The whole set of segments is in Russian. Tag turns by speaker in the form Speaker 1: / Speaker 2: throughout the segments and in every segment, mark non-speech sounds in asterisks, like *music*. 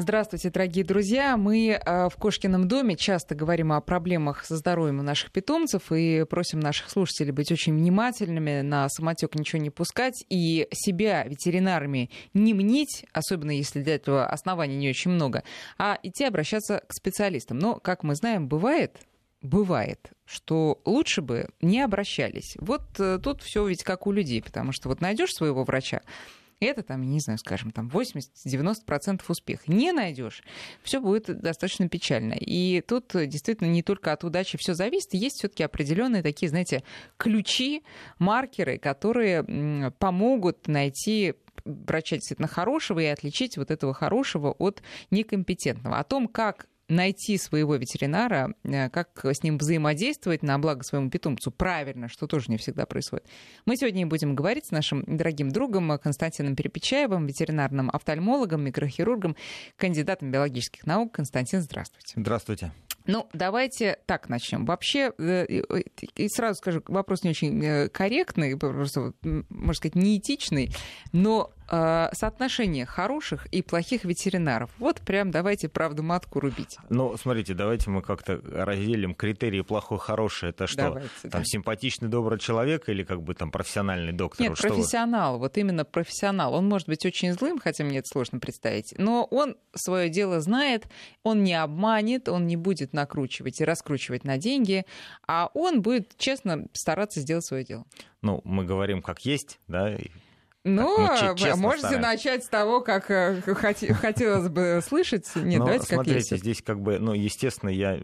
Speaker 1: Здравствуйте, дорогие друзья. Мы э, в Кошкином доме часто говорим о проблемах со здоровьем у наших питомцев и просим наших слушателей быть очень внимательными, на самотек ничего не пускать и себя ветеринарами не мнить, особенно если для этого оснований не очень много, а идти обращаться к специалистам. Но, как мы знаем, бывает, бывает, что лучше бы не обращались. Вот э, тут все ведь как у людей, потому что вот найдешь своего врача, это там, не знаю, скажем, там 80-90% успех. Не найдешь, все будет достаточно печально. И тут действительно не только от удачи все зависит, есть все-таки определенные такие, знаете, ключи, маркеры, которые помогут найти врача действительно хорошего и отличить вот этого хорошего от некомпетентного. О том, как найти своего ветеринара, э, как с ним взаимодействовать на благо своему питомцу правильно, что тоже не всегда происходит. Мы сегодня будем говорить с нашим дорогим другом Константином Перепечаевым, ветеринарным офтальмологом, микрохирургом, кандидатом биологических наук. Константин, здравствуйте.
Speaker 2: Здравствуйте.
Speaker 1: Ну, давайте так начнем. Вообще, э, и сразу скажу, вопрос не очень э, корректный, просто, можно сказать, неэтичный, но э, соотношение хороших и плохих ветеринаров. Вот прям давайте правду матку рубить.
Speaker 2: Ну, смотрите, давайте мы как-то разделим критерии плохой, хороший. Это что? Давайте, там да. симпатичный, добрый человек или как бы там профессиональный доктор?
Speaker 1: Нет,
Speaker 2: что
Speaker 1: профессионал. Вы? Вот именно профессионал. Он может быть очень злым, хотя мне это сложно представить, но он свое дело знает, он не обманет, он не будет накручивать и раскручивать на деньги, а он будет честно стараться сделать свое дело.
Speaker 2: Ну, мы говорим как есть, да,
Speaker 1: ну, так, можете стараемся. начать с того, как э, *laughs* хотелось бы слышать. Нет, Но, давайте
Speaker 2: смотрите,
Speaker 1: как есть.
Speaker 2: здесь как бы, ну, естественно, я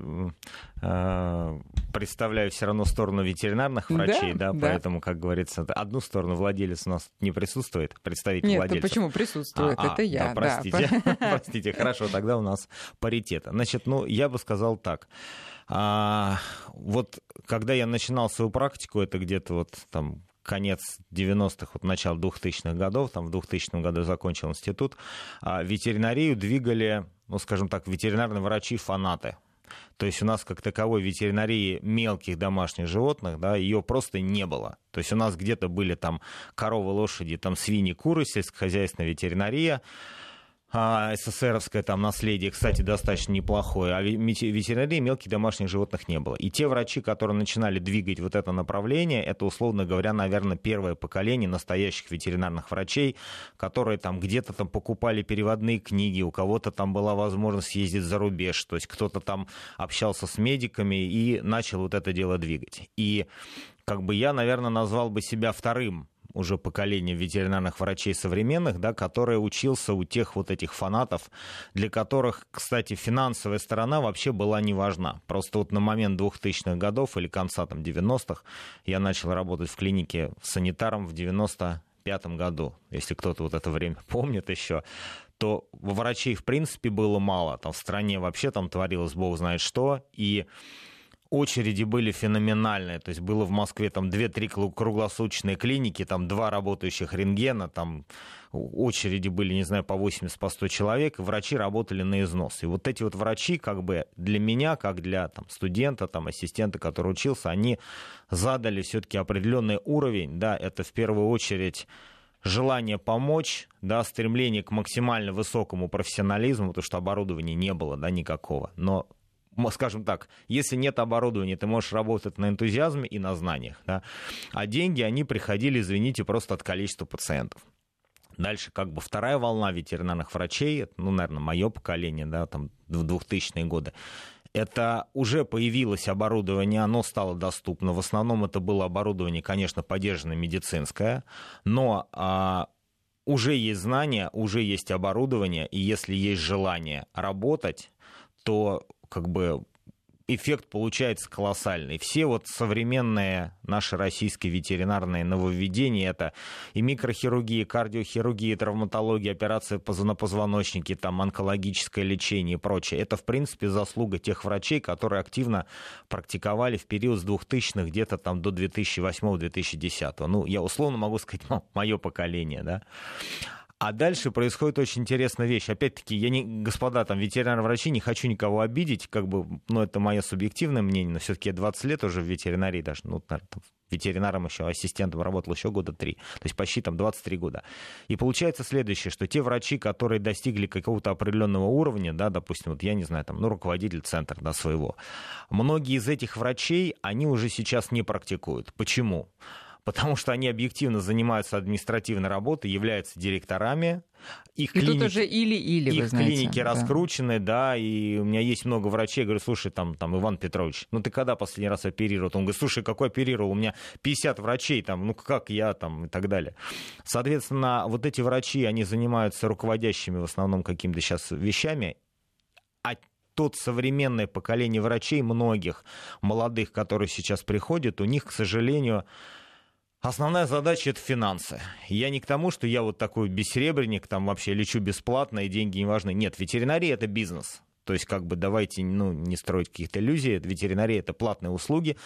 Speaker 2: э, представляю все равно сторону ветеринарных врачей, да, да, поэтому, как говорится, одну сторону владелец у нас не присутствует, представитель
Speaker 1: Нет,
Speaker 2: владельца.
Speaker 1: Нет, почему присутствует? А, Это а, я.
Speaker 2: Да, простите, да. *laughs* *laughs* простите, хорошо, тогда у нас паритет. Значит, ну, я бы сказал так. А, вот когда я начинал свою практику, это где-то вот там конец 90-х, вот начало 2000-х годов, там в 2000 году закончил институт, а ветеринарию двигали, ну, скажем так, ветеринарные врачи-фанаты. То есть у нас как таковой ветеринарии мелких домашних животных, да, ее просто не было. То есть у нас где-то были там коровы, лошади, там свиньи, куры, сельскохозяйственная ветеринария, а, СССРовское там наследие, кстати, достаточно неплохое, а ветеринарии мелких домашних животных не было. И те врачи, которые начинали двигать вот это направление, это, условно говоря, наверное, первое поколение настоящих ветеринарных врачей, которые там где-то там покупали переводные книги, у кого-то там была возможность ездить за рубеж, то есть кто-то там общался с медиками и начал вот это дело двигать. И как бы я, наверное, назвал бы себя вторым уже поколение ветеринарных врачей современных, да, который учился у тех вот этих фанатов, для которых, кстати, финансовая сторона вообще была не важна. Просто вот на момент 2000-х годов или конца там 90-х я начал работать в клинике санитаром в 95 году, если кто-то вот это время *laughs* помнит еще, то врачей в принципе было мало. Там в стране вообще там творилось бог знает что. И очереди были феноменальные. То есть было в Москве там 2-3 круглосуточные клиники, там два работающих рентгена, там очереди были, не знаю, по 80-100 по 100 человек, и врачи работали на износ. И вот эти вот врачи, как бы для меня, как для там, студента, там, ассистента, который учился, они задали все-таки определенный уровень, да, это в первую очередь желание помочь, да, стремление к максимально высокому профессионализму, потому что оборудования не было, да, никакого. Но скажем так, если нет оборудования, ты можешь работать на энтузиазме и на знаниях. Да? А деньги, они приходили, извините, просто от количества пациентов. Дальше как бы вторая волна ветеринарных врачей, ну, наверное, мое поколение, да, там, в 2000-е годы, это уже появилось оборудование, оно стало доступно. В основном это было оборудование, конечно, поддержанное медицинское, но а, уже есть знания, уже есть оборудование, и если есть желание работать, то как бы эффект получается колоссальный. Все вот современные наши российские ветеринарные нововведения, это и микрохирургия, и кардиохирургия, и травматология, операции на позвоночнике, там, онкологическое лечение и прочее, это, в принципе, заслуга тех врачей, которые активно практиковали в период с 2000-х где-то там до 2008-2010. Ну, я условно могу сказать, *laughs* мое поколение, да. А дальше происходит очень интересная вещь. Опять-таки, я не, господа, там, ветеринар-врачи, не хочу никого обидеть, как бы, ну, это мое субъективное мнение, но все-таки я 20 лет уже в ветеринарии даже, ну, наверное, ветеринаром еще, ассистентом работал еще года три, то есть почти там 23 года. И получается следующее, что те врачи, которые достигли какого-то определенного уровня, да, допустим, вот я не знаю, там, ну, руководитель центра, да, своего, многие из этих врачей, они уже сейчас не практикуют. Почему? Потому что они объективно занимаются административной работой, являются директорами.
Speaker 1: Их и клиники, тут уже или-или,
Speaker 2: Их знаете, клиники да. раскручены, да, и у меня есть много врачей, говорю, слушай, там, там, Иван Петрович, ну ты когда последний раз оперировал? Он говорит, слушай, какой оперировал? У меня 50 врачей, там, ну как я, там, и так далее. Соответственно, вот эти врачи, они занимаются руководящими в основном какими-то сейчас вещами, а тот современное поколение врачей, многих молодых, которые сейчас приходят, у них, к сожалению, Основная задача это финансы. Я не к тому, что я вот такой бессребренник, там вообще лечу бесплатно и деньги не важны. Нет, ветеринария это бизнес. То есть, как бы давайте ну, не строить каких-то иллюзий. Ветеринария это платные услуги,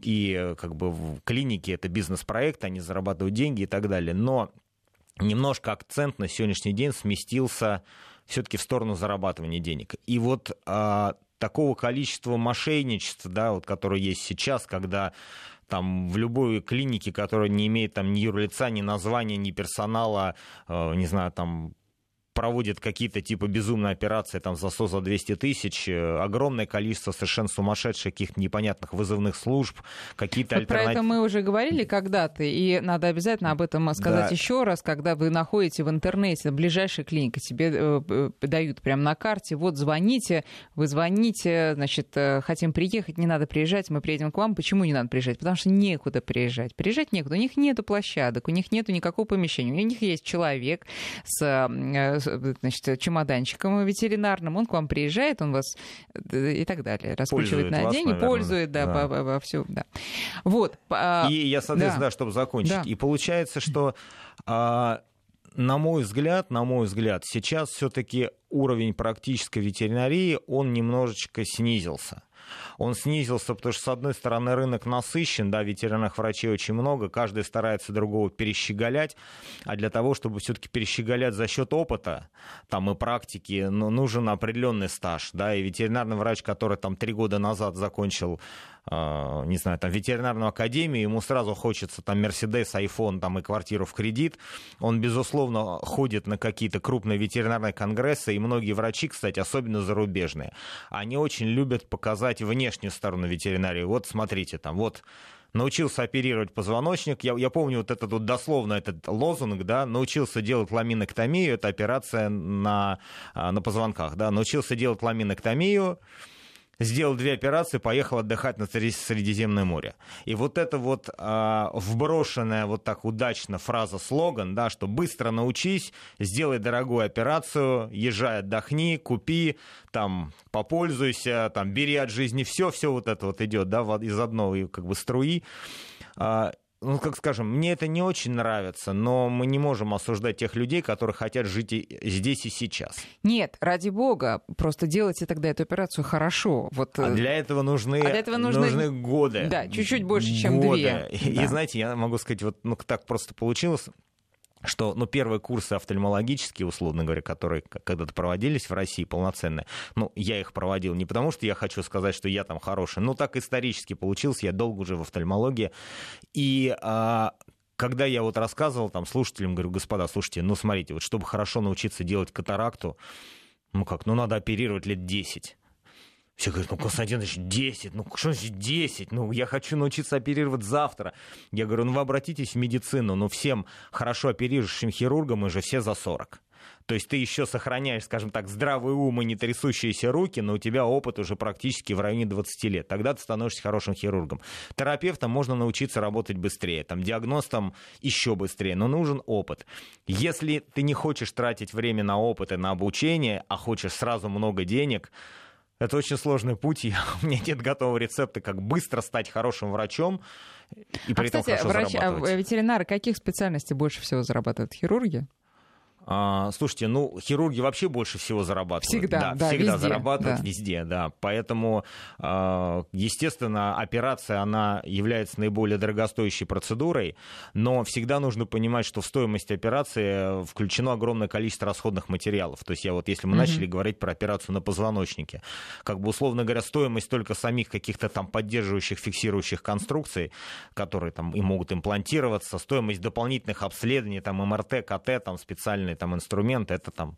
Speaker 2: и как бы в клинике это бизнес-проект, они зарабатывают деньги и так далее. Но немножко акцент на сегодняшний день сместился все-таки в сторону зарабатывания денег. И вот а, такого количества мошенничеств, да, вот, которое есть сейчас, когда там в любой клинике, которая не имеет там ни юрлица, ни названия, ни персонала, э, не знаю, там проводит какие-то типа безумные операции там за 100, за 200 тысяч, э, огромное количество совершенно сумасшедших каких-то непонятных вызывных служб, какие-то альтернативы.
Speaker 1: Про это мы уже говорили когда-то, и надо обязательно об этом сказать да. еще раз, когда вы находите в интернете, ближайшая клиника тебе э, э, дают прямо на карте, вот звоните, вы звоните, значит, э, хотим приехать, не надо приезжать, мы приедем к вам. Почему не надо приезжать? Потому что некуда приезжать. Приезжать некуда, у них нету площадок, у них нету никакого помещения, у них есть человек с э, значит, чемоданчиком ветеринарным, он к вам приезжает, он вас э, и так далее, раскручивает на вас, день и пользует, да, да. Во, во всю, да. Вот.
Speaker 2: А, и я, соответственно, да, да чтобы закончить. Да. И получается, что а, на мой взгляд, на мой взгляд, сейчас все-таки уровень практической ветеринарии, он немножечко снизился он снизился, потому что, с одной стороны, рынок насыщен, да, ветеринарных врачей очень много, каждый старается другого перещеголять, а для того, чтобы все-таки перещеголять за счет опыта, там и практики, ну, нужен определенный стаж, да, и ветеринарный врач, который там три года назад закончил не знаю, там, ветеринарную академию, ему сразу хочется там Мерседес, айфон, там, и квартиру в кредит. Он, безусловно, ходит на какие-то крупные ветеринарные конгрессы, и многие врачи, кстати, особенно зарубежные, они очень любят показать внешнюю сторону ветеринарии. Вот, смотрите, там, вот научился оперировать позвоночник. Я, я помню вот этот вот дословно этот лозунг, да, научился делать ламиноктомию, это операция на, а, на позвонках, да, научился делать ламиноктомию, сделал две операции, поехал отдыхать на Средиземное море. И вот это вот а, вброшенная вот так удачно фраза-слоган, да, что быстро научись, сделай дорогую операцию, езжай, отдохни, купи, там, попользуйся, там, бери от жизни все, все вот это вот идет, да, из одной как бы струи. А, ну, как скажем, мне это не очень нравится, но мы не можем осуждать тех людей, которые хотят жить и здесь и сейчас.
Speaker 1: Нет, ради бога, просто делайте тогда эту операцию хорошо. Вот...
Speaker 2: А для этого нужны, а для этого нужны... нужны годы.
Speaker 1: Да, чуть-чуть больше, чем годы. две.
Speaker 2: И, да. и знаете, я могу сказать, вот ну, так просто получилось что ну, первые курсы офтальмологические, условно говоря, которые когда-то проводились в России полноценные, ну, я их проводил не потому, что я хочу сказать, что я там хороший, но так исторически получилось, я долго уже в офтальмологии. И а, когда я вот рассказывал там слушателям, говорю, господа, слушайте, ну, смотрите, вот чтобы хорошо научиться делать катаракту, ну как, ну, надо оперировать лет 10. Все говорят, ну, Константин Ильич, 10, ну, что значит 10? Ну, я хочу научиться оперировать завтра. Я говорю, ну, вы обратитесь в медицину, ну, всем хорошо оперирующим хирургам мы же все за 40. То есть ты еще сохраняешь, скажем так, здравый ум и не трясущиеся руки, но у тебя опыт уже практически в районе 20 лет. Тогда ты становишься хорошим хирургом. Терапевтом можно научиться работать быстрее, там, диагностом еще быстрее, но нужен опыт. Если ты не хочешь тратить время на опыт и на обучение, а хочешь сразу много денег, это очень сложный путь. *laughs* Я, у меня нет готового рецепта, как быстро стать хорошим врачом и при а, этом кстати, хорошо врач, а
Speaker 1: ветеринары каких специальностей больше всего зарабатывают? Хирурги?
Speaker 2: А, слушайте, ну, хирурги вообще больше всего зарабатывают.
Speaker 1: Всегда,
Speaker 2: да,
Speaker 1: да,
Speaker 2: всегда
Speaker 1: везде,
Speaker 2: зарабатывают
Speaker 1: да.
Speaker 2: везде, да. Поэтому, а, естественно, операция, она является наиболее дорогостоящей процедурой, но всегда нужно понимать, что в стоимость операции включено огромное количество расходных материалов. То есть я вот, если мы
Speaker 1: Мгм.
Speaker 2: начали говорить про операцию на позвоночнике, как бы, условно говоря, стоимость только самих каких-то там поддерживающих, фиксирующих конструкций, которые там и могут имплантироваться, стоимость дополнительных обследований, там МРТ, КТ, там специальные там инструменты, это там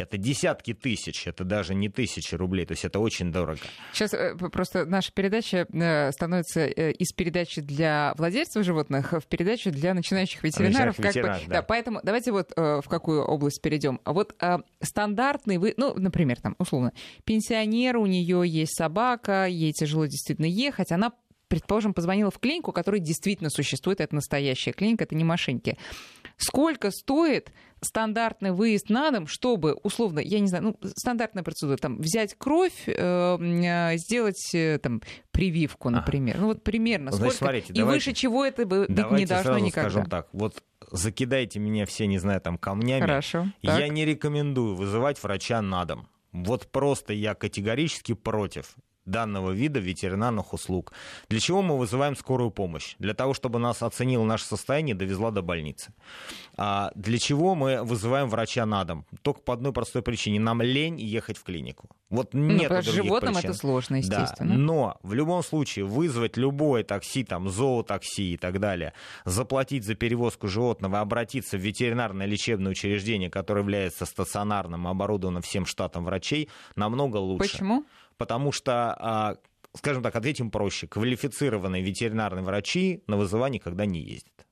Speaker 2: это десятки тысяч, это даже не тысячи рублей, то есть это очень дорого.
Speaker 1: Сейчас э, просто наша передача э, становится э, из передачи для владельцев животных в передачу для начинающих ветеринаров.
Speaker 2: Начинающих
Speaker 1: как бы.
Speaker 2: ветеринаров, да.
Speaker 1: поэтому давайте вот в какую область перейдем. А вот стандартный, вы, ну, например, там, условно, пенсионер, у нее есть собака, ей тяжело действительно ехать, она предположим, позвонила в клинику, которая действительно существует, это настоящая клиника, это не мошенники. Сколько стоит стандартный выезд на дом, чтобы, условно, я не знаю, ну, стандартная процедура, там, взять кровь, э, э, сделать э, там прививку,
Speaker 2: Ага.
Speaker 1: например. Ну, вот примерно.
Speaker 2: Значит,
Speaker 1: Сколько?
Speaker 2: смотрите,
Speaker 1: И
Speaker 2: давайте-
Speaker 1: выше чего это бы- быть не должно
Speaker 2: сразу
Speaker 1: никогда.
Speaker 2: скажем так, вот закидайте меня все, не знаю, там камнями.
Speaker 1: Хорошо. так.
Speaker 2: Я не рекомендую вызывать врача на дом. Вот просто я категорически против данного вида ветеринарных услуг. Для чего мы вызываем скорую помощь? Для того, чтобы нас оценила наше состояние и довезла до больницы. А для чего мы вызываем врача на дом? Только по одной простой причине. Нам лень ехать в клинику. Вот
Speaker 1: Ну,
Speaker 2: нет других
Speaker 1: животным
Speaker 2: причин.
Speaker 1: это сложно,
Speaker 2: Да,
Speaker 1: естественно.
Speaker 2: но в любом случае вызвать любое такси, там, зоотакси и так далее, заплатить за перевозку животного, обратиться в ветеринарное лечебное учреждение, которое является стационарным, оборудованным всем штатом врачей, намного лучше.
Speaker 1: Почему?
Speaker 2: Потому что, а, скажем так, ответим проще, квалифицированные ветеринарные врачи на вызывание никогда не ездят.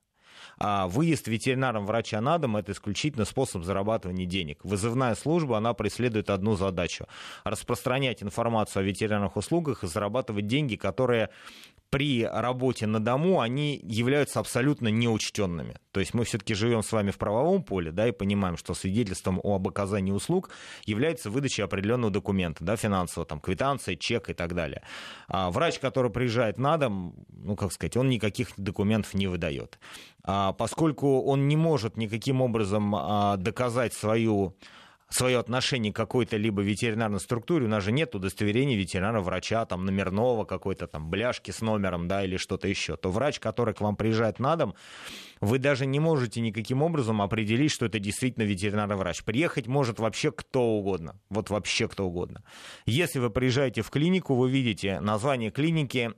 Speaker 2: А выезд ветеринаром врача на дом – это исключительно способ зарабатывания денег. Вызывная служба, она преследует одну задачу – распространять информацию о ветеринарных услугах и зарабатывать деньги, которые при работе на дому, они являются абсолютно неучтенными. То есть мы все-таки живем с вами в правовом поле, да, и понимаем, что свидетельством об оказании услуг является выдача определенного документа, да, финансового, там, квитанция, чек и так далее. А врач, который приезжает на дом, ну, как сказать, он никаких документов не выдает. А поскольку он не может никаким образом а, доказать свою свое отношение к какой-то либо ветеринарной структуре, у нас же нет удостоверения ветеринара врача, там, номерного какой-то там, бляшки с номером, да, или что-то еще, то врач, который к вам приезжает на дом, вы даже не можете никаким образом определить, что это действительно ветеринарный врач. Приехать может вообще кто угодно, вот вообще кто угодно. Если вы приезжаете в клинику, вы видите название клиники,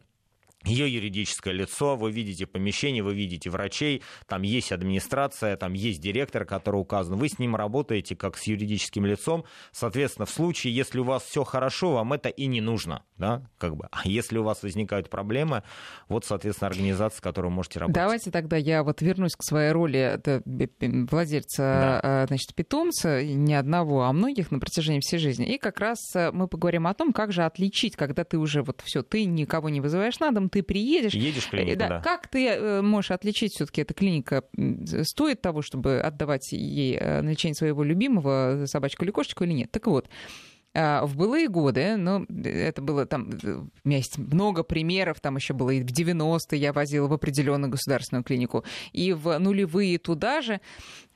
Speaker 2: ее юридическое лицо, вы видите помещение, вы видите врачей, там есть администрация, там есть директор, который указан. Вы с ним работаете как с юридическим лицом. Соответственно, в случае, если у вас все хорошо, вам это и не нужно. Да? Как бы. А если у вас возникают проблемы, вот, соответственно, организация, с которой вы можете работать.
Speaker 1: Давайте тогда я вот вернусь к своей роли владельца э, значит, питомца, не одного, а многих на протяжении всей жизни. И как раз э, мы поговорим о том, как же отличить, когда ты уже вот все, ты никого не вызываешь на дом, ты приедешь.
Speaker 2: Едешь в
Speaker 1: Э,
Speaker 2: клинику,
Speaker 1: да,
Speaker 2: да.
Speaker 1: Как ты э, можешь отличить все-таки эта клиника стоит того, чтобы отдавать ей э, на лечение своего любимого собачку или кошечку или нет? Так вот, в былые годы, ну, это было там, э, у меня есть много примеров, там еще было и в 90-е я возила в определенную государственную клинику, и в нулевые туда же.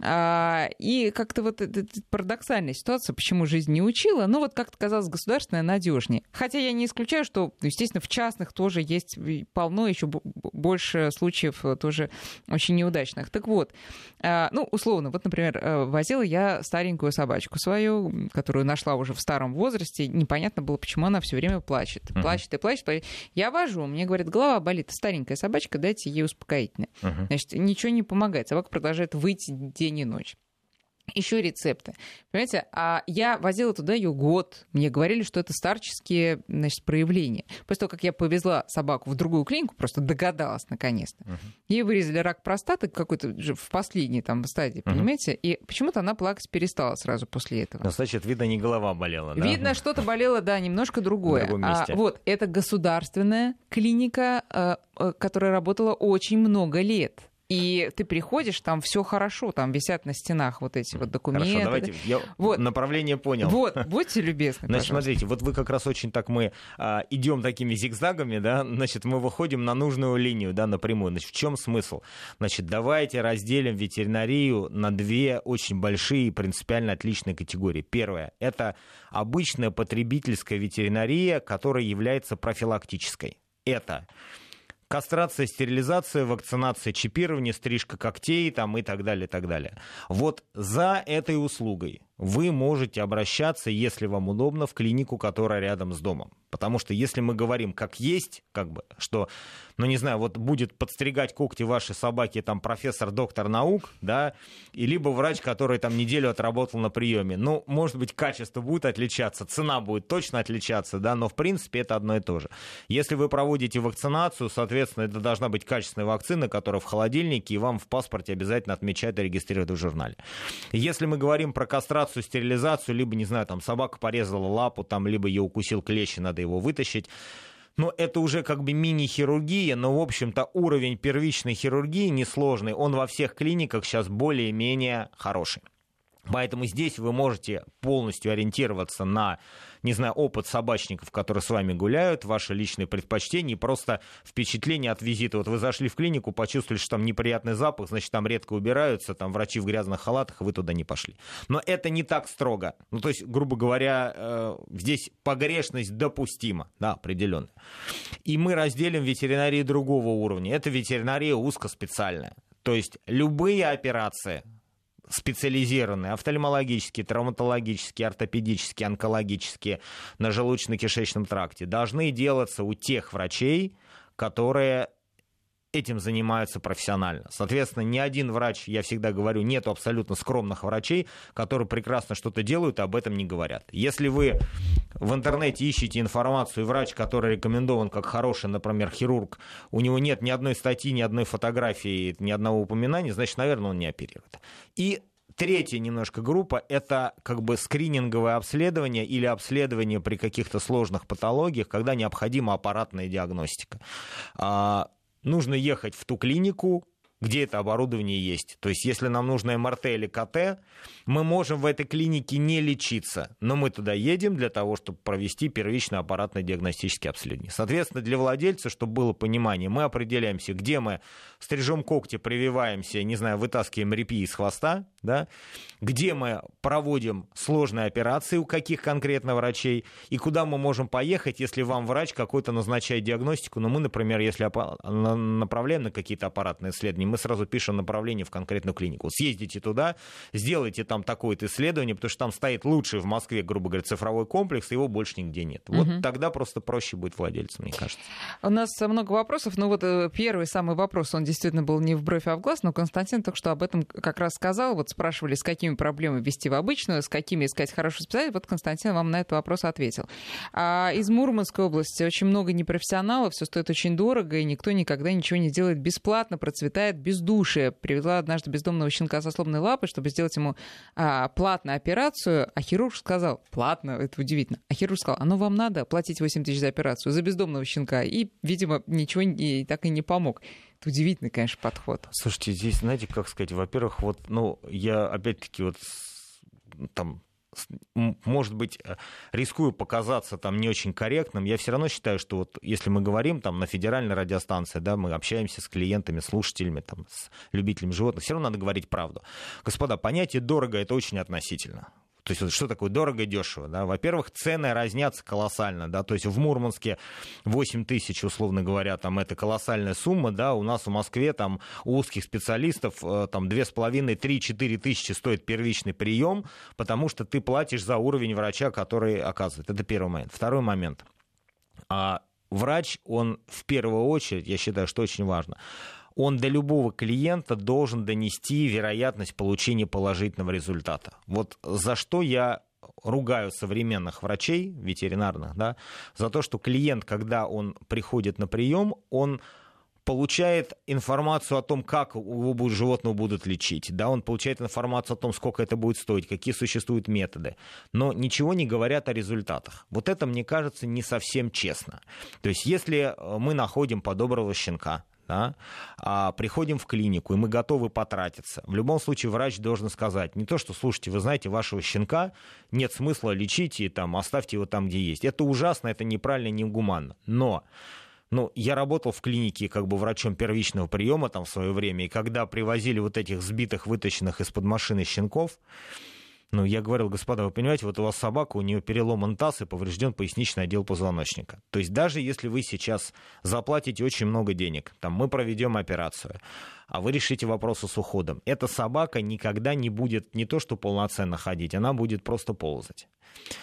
Speaker 1: А, И как-то вот парадоксальная ситуация, почему жизнь не учила, ну вот как-то казалось государственная надежнее. Хотя я не исключаю, что, ну, естественно, в частных тоже есть полно еще больше случаев э, тоже очень неудачных. Так вот, а, ну, условно, вот, например, э, возила я старенькую собачку свою, которую нашла уже в старом возрасте. Непонятно было, почему она все время плачет.
Speaker 2: Мгм.
Speaker 1: Плачет и плачет. Я вожу, мне говорят, голова болит, старенькая собачка, дайте ей успокоительное.
Speaker 2: Мгм.
Speaker 1: Значит, ничего не помогает. Собака продолжает выйти день и ночь. Еще рецепты. Понимаете, а я возила туда ее год. Мне говорили, что это старческие значит, проявления. После того, как я повезла собаку в другую клинику, просто догадалась наконец-то.
Speaker 2: Мгм.
Speaker 1: Ей вырезали рак простаты какой-то в последней там стадии,
Speaker 2: Мгм.
Speaker 1: понимаете? И почему-то она плакать перестала сразу после этого.
Speaker 2: Ну, значит, видно, не голова болела, да?
Speaker 1: Видно, что-то болело, да, немножко другое. А, вот, это государственная клиника, э, э, которая работала очень много лет. И ты приходишь, там все хорошо, там висят на стенах вот эти вот документы.
Speaker 2: Хорошо, давайте, я вот. направление понял.
Speaker 1: Вот, будьте любезны,
Speaker 2: Значит, смотрите, вот вы как раз очень так мы а, идем такими зигзагами, да, значит, мы выходим на нужную линию, да, напрямую. Значит, в чем смысл? Значит, давайте разделим ветеринарию на две очень большие принципиально отличные категории. Первое – это обычная потребительская ветеринария, которая является профилактической. Это кастрация, стерилизация, вакцинация, чипирование, стрижка когтей там, и так далее, и так далее. Вот за этой услугой вы можете обращаться, если вам удобно, в клинику, которая рядом с домом. Потому что если мы говорим как есть, как бы, что, ну не знаю, вот будет подстригать когти вашей собаки там профессор, доктор наук, да, и либо врач, который там неделю отработал на приеме, ну, может быть, качество будет отличаться, цена будет точно отличаться, да, но в принципе это одно и то же. Если вы проводите вакцинацию, соответственно, это должна быть качественная вакцина, которая в холодильнике, и вам в паспорте обязательно отмечают и регистрируют в журнале. Если мы говорим про кастрацию, стерилизацию, либо, не знаю, там собака порезала лапу, там, либо ее укусил клещ, и надо его вытащить. Но это уже как бы мини-хирургия, но, в общем-то, уровень первичной хирургии несложный, он во всех клиниках сейчас более-менее хороший. Поэтому здесь вы можете полностью ориентироваться на не знаю, опыт собачников, которые с вами гуляют, ваши личные предпочтения и просто впечатление от визита. Вот вы зашли в клинику, почувствовали, что там неприятный запах, значит, там редко убираются, там врачи в грязных халатах, вы туда не пошли. Но это не так строго. Ну, то есть, грубо говоря, э, здесь погрешность допустима, да, определенно. И мы разделим ветеринарии другого уровня. Это ветеринария узкоспециальная. То есть любые операции, специализированные, офтальмологические, травматологические, ортопедические, онкологические на желудочно-кишечном тракте, должны делаться у тех врачей, которые этим занимаются профессионально. Соответственно, ни один врач, я всегда говорю, нет абсолютно скромных врачей, которые прекрасно что-то делают, и об этом не говорят. Если вы в интернете ищете информацию, и врач, который рекомендован как хороший, например, хирург, у него нет ни одной статьи, ни одной фотографии, ни одного упоминания, значит, наверное, он не оперирует. И Третья немножко группа – это как бы скрининговое обследование или обследование при каких-то сложных патологиях, когда необходима аппаратная диагностика. Нужно ехать в ту клинику, где это оборудование есть. То есть, если нам нужно МРТ или КТ, мы можем в этой клинике не лечиться, но мы туда едем для того, чтобы провести первичное аппаратное диагностическое обследование. Соответственно, для владельца, чтобы было понимание, мы определяемся, где мы стрижем когти, прививаемся, не знаю, вытаскиваем репи из хвоста, да, где мы проводим сложные операции, у каких конкретно врачей, и куда мы можем поехать, если вам врач какой-то назначает диагностику, но мы, например, если направляем на какие-то аппаратные исследования, мы сразу пишем направление в конкретную клинику. Съездите туда, сделайте там такое-то исследование, потому что там стоит лучший в Москве, грубо говоря, цифровой комплекс, его больше нигде нет. Вот угу. тогда просто проще будет владельцу, мне кажется.
Speaker 1: У нас много вопросов, но вот э, первый самый вопрос, он действительно был не в бровь, а в глаз, но Константин только что об этом как раз сказал. Вот спрашивали, с какими проблемами вести в обычную, с какими искать хорошую специалиста. Вот Константин вам на этот вопрос ответил. А из Мурманской области очень много непрофессионалов, все стоит очень дорого, и никто никогда ничего не делает бесплатно, процветает бездушие. Привела однажды бездомного щенка со сломанной лапой, чтобы сделать ему а, платную операцию, а хирург сказал, платно, это удивительно, а хирург сказал, оно вам надо платить 8 тысяч за операцию, за бездомного щенка, и, видимо, ничего и так и не помог. Это удивительный, конечно, подход.
Speaker 2: Слушайте, здесь, знаете, как сказать, во-первых, вот, ну, я опять-таки вот там может быть, э, рискую показаться там не очень корректным, я все равно считаю, что вот если мы говорим там на федеральной радиостанции, да, мы общаемся с клиентами, слушателями, там, с любителями животных, все равно надо говорить правду. Господа, понятие дорого это очень относительно. То есть что такое дорого дешево? Да? Во-первых, цены разнятся колоссально. Да? То есть в Мурманске 8 тысяч, условно говоря, там это колоссальная сумма. Да? У нас в Москве там у узких специалистов э, там 2,5-3-4 тысячи стоит первичный прием, потому что ты платишь за уровень врача, который оказывает. Это первый момент. Второй момент. А врач, он в первую очередь, я считаю, что очень важно, он до любого клиента должен донести вероятность получения положительного результата. Вот за что я ругаю современных врачей ветеринарных, да, за то, что клиент, когда он приходит на прием, он получает информацию о том, как его животного будут лечить, да, он получает информацию о том, сколько это будет стоить, какие существуют методы, но ничего не говорят о результатах. Вот это, мне кажется, не совсем честно. То есть, если мы находим подоброго щенка, да, а приходим в клинику, и мы готовы потратиться, в любом случае врач должен сказать не то, что, слушайте, вы знаете, вашего щенка нет смысла лечить и там, оставьте его там, где есть. Это ужасно, это неправильно, негуманно. Но ну, я работал в клинике как бы врачом первичного приема там в свое время, и когда привозили вот этих сбитых, вытащенных из-под машины щенков, ну, я говорил, господа, вы понимаете, вот у вас собака, у нее переломан таз и поврежден поясничный отдел позвоночника. То есть даже если вы сейчас заплатите очень много денег, там мы проведем операцию, а вы решите вопросы с уходом, эта собака никогда не будет не то что полноценно ходить, она будет просто ползать.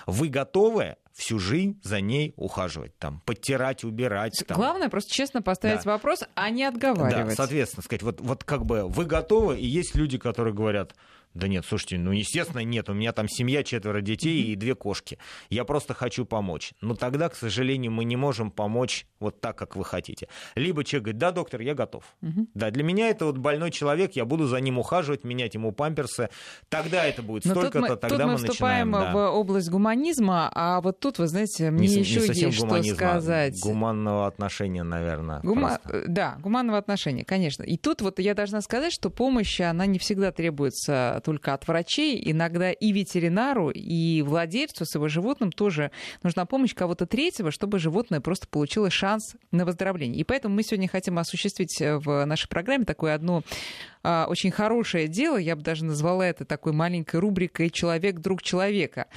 Speaker 2: Вы готовы всю жизнь за ней ухаживать, там, подтирать, убирать. Там.
Speaker 1: Главное просто честно поставить да. вопрос, а не отговаривать.
Speaker 2: Да, соответственно, сказать, вот, вот как бы вы готовы, и есть люди, которые говорят, да нет, слушайте, ну, естественно, нет. У меня там семья, четверо детей и две кошки. Я просто хочу помочь. Но тогда, к сожалению, мы не можем помочь вот так, как вы хотите. Либо человек говорит, да, доктор, я готов. Угу. Да, для меня это вот больной человек, я буду за ним ухаживать, менять ему памперсы. Тогда это будет столько-то, тогда
Speaker 1: тут мы,
Speaker 2: мы
Speaker 1: вступаем
Speaker 2: начинаем.
Speaker 1: в область гуманизма, а вот тут, вы знаете, мне не, еще не есть что сказать.
Speaker 2: Гуманного отношения, наверное.
Speaker 1: Гума... Да, гуманного отношения, конечно. И тут вот я должна сказать, что помощь, она не всегда требуется только от врачей. Иногда и ветеринару, и владельцу с его животным тоже нужна помощь кого-то третьего, чтобы животное просто получило шанс на выздоровление. И поэтому мы сегодня хотим осуществить э, в нашей программе такое одно а, очень хорошее дело, я бы даже назвала это такой маленькой рубрикой «Человек друг человека».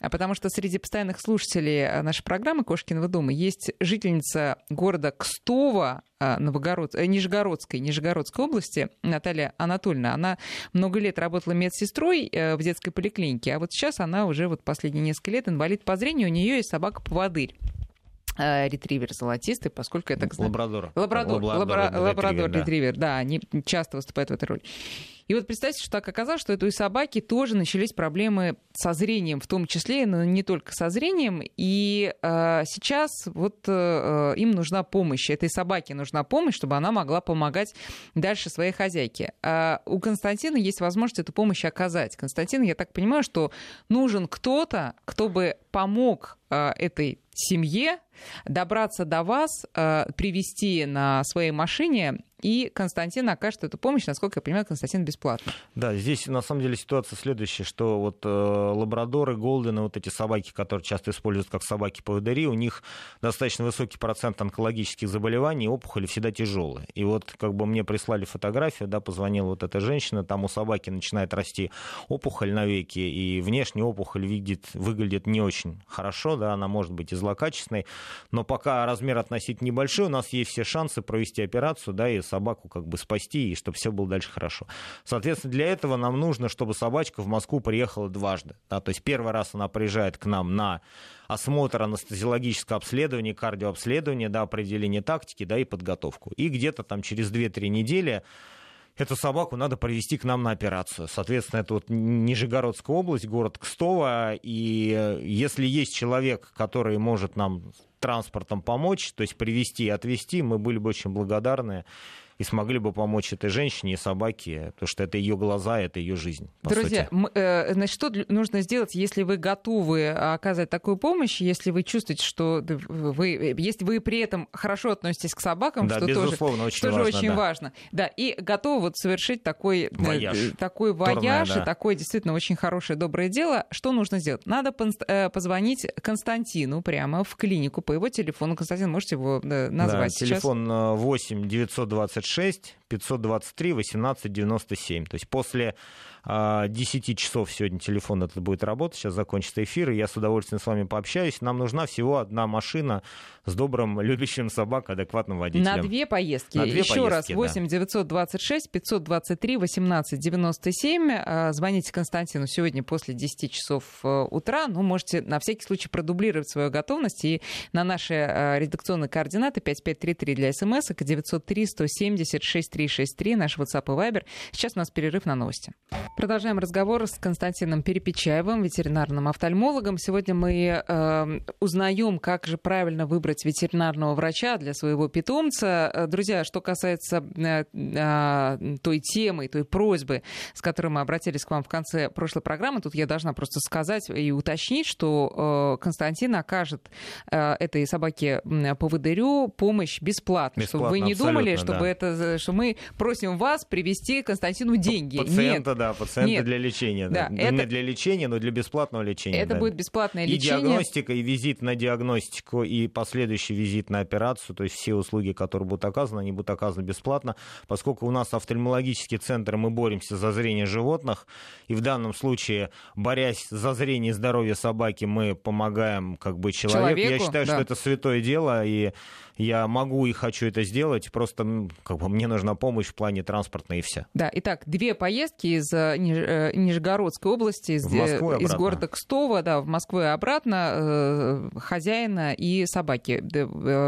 Speaker 1: А потому что среди постоянных слушателей а, нашей программы «Кошкиного дома» есть жительница города Кстова, Новогород... Э, Нижегородской, Нижегородской области, Наталья Анатольевна. Она много лет работала медсестрой э, в детской поликлинике, а вот сейчас она уже вот последние несколько лет инвалид по зрению, у нее есть собака-поводырь. Э, ретривер золотистый, поскольку это...
Speaker 2: Лабрадор.
Speaker 1: Лабрадор, лабрадор, лабрадор ретривер, да. да, они часто выступают в этой роли. И вот представьте, что так оказалось, что у этой собаки тоже начались проблемы со зрением, в том числе, но не только со зрением. И э, сейчас вот э, им нужна помощь, этой собаке нужна помощь, чтобы она могла помогать дальше своей хозяйке. А у Константина есть возможность эту помощь оказать. Константин, я так понимаю, что нужен кто-то, кто бы помог э, этой семье добраться до вас, э, привести на своей машине и Константин окажет эту помощь, насколько я понимаю, Константин бесплатно.
Speaker 2: Да, здесь на самом деле ситуация следующая, что вот э, лабрадоры, голдены, вот эти собаки, которые часто используют как собаки-поводыри, у них достаточно высокий процент онкологических заболеваний, опухоли всегда тяжелые. И вот как бы мне прислали фотографию, да, позвонила вот эта женщина, там у собаки начинает расти опухоль на веке, и внешне опухоль видит, выглядит не очень хорошо, да, она может быть и злокачественной, но пока размер относительно небольшой, у нас есть все шансы провести операцию, да, и собаку как бы спасти, и чтобы все было дальше хорошо. Соответственно, для этого нам нужно, чтобы собачка в Москву приехала дважды. Да, то есть первый раз она приезжает к нам на осмотр, анестезиологическое обследование, кардиообследование, да, определение тактики, да, и подготовку. И где-то там через 2-3 недели эту собаку надо привести к нам на операцию. Соответственно, это вот Нижегородская область, город Кстово. И если есть человек, который может нам транспортом помочь, то есть привести и отвезти, мы были бы очень благодарны и смогли бы помочь этой женщине и собаке, потому что это ее глаза, это ее жизнь.
Speaker 1: Друзья,
Speaker 2: мы,
Speaker 1: э, значит, что нужно сделать, если вы готовы оказать такую помощь, если вы чувствуете, что вы, если вы при этом хорошо относитесь к собакам,
Speaker 2: да,
Speaker 1: что тоже,
Speaker 2: очень
Speaker 1: тоже
Speaker 2: важно,
Speaker 1: очень
Speaker 2: да.
Speaker 1: важно. Да, и готовы вот совершить такой э,
Speaker 2: вояж,
Speaker 1: такой вояж
Speaker 2: Турная,
Speaker 1: да. и такое действительно очень хорошее, доброе дело. Что нужно сделать? Надо э, позвонить Константину прямо в клинику по его телефону. Константин, можете его назвать да, сейчас?
Speaker 2: Телефон 8 926 523 1897. То есть после 10 а, часов сегодня телефон этот будет работать, сейчас закончится эфир, и я с удовольствием с вами пообщаюсь. Нам нужна всего одна машина с добрым, *laughs* любящим собак, адекватным водителем.
Speaker 1: На две поездки.
Speaker 2: На две
Speaker 1: Еще
Speaker 2: поездки,
Speaker 1: раз, 8
Speaker 2: да.
Speaker 1: 926 523 18 97. Звоните Константину сегодня после 10 часов э, утра. Ну, можете на всякий случай продублировать свою готовность и на наши э, редакционные координаты 5533 для смс, 903 170 6363, наш WhatsApp и Viber. Сейчас у нас перерыв на новости. Продолжаем разговор с Константином Перепечаевым, ветеринарным офтальмологом. Сегодня мы э, узнаем, как же правильно выбрать ветеринарного врача для своего питомца. Э, друзья, что касается э, э, той темы, той просьбы, с которой мы обратились к вам в конце прошлой программы, тут я должна просто сказать и уточнить, что э, Константин окажет э, этой собаке по поводырю помощь бесплатно,
Speaker 2: Бесплатно,
Speaker 1: чтобы вы не думали, чтобы
Speaker 2: да.
Speaker 1: это, что мы просим вас привести Константину деньги.
Speaker 2: Пациента,
Speaker 1: Нет.
Speaker 2: да, пациента
Speaker 1: Нет.
Speaker 2: для лечения. Да.
Speaker 1: Да, это-
Speaker 2: Не для лечения, но для бесплатного лечения.
Speaker 1: Это
Speaker 2: да.
Speaker 1: будет бесплатное
Speaker 2: и
Speaker 1: лечение.
Speaker 2: диагностика, и визит на диагностику, и последующий визит на операцию, то есть все услуги, которые будут оказаны, они будут оказаны бесплатно, поскольку у нас офтальмологический центр, мы боремся за зрение животных, и в данном случае, борясь за зрение и здоровье собаки, мы помогаем как бы человеку. Я
Speaker 1: Человеку,
Speaker 2: считаю,
Speaker 1: да.
Speaker 2: что это святое дело, и я могу и хочу это сделать, просто как бы, мне нужна помощь в плане транспортной и все.
Speaker 1: Да, итак, две поездки из э, Ниж... Э, Нижегородской области, из,
Speaker 2: э,
Speaker 1: из города Кстова, да, в Москву и обратно, э, хозяина и собаки.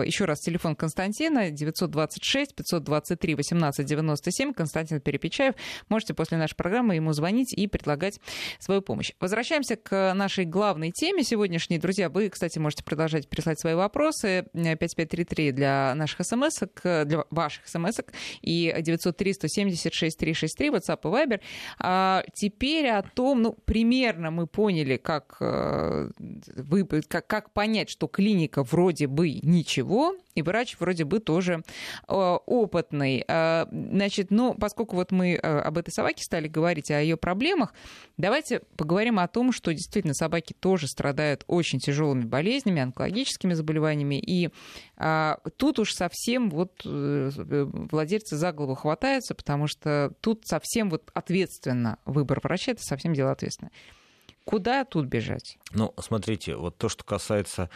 Speaker 1: Еще раз, телефон Константина 926-523-1897, Константин Перепечаев. Можете после нашей программы ему звонить и предлагать свою помощь. Возвращаемся к нашей главной теме сегодняшней. Друзья, вы, кстати, можете продолжать прислать свои вопросы. 5533 63 для наших смс для ваших смс и 903-170-6363, WhatsApp и Viber. А теперь о том, ну, примерно мы поняли, как, э, вы, как, как понять, что клиника вроде бы ничего, и врач вроде бы тоже э, опытный. А, Значит, ну, поскольку вот мы э, об этой собаке стали говорить, о ее проблемах, давайте поговорим о том, что действительно собаки тоже страдают очень тяжелыми болезнями, онкологическими заболеваниями, и а, тут уж совсем вот э, владельцы за голову хватаются, потому что тут совсем вот ответственно выбор врача, это совсем дело ответственное. Куда тут бежать?
Speaker 2: Ну, смотрите, вот то, что касается э,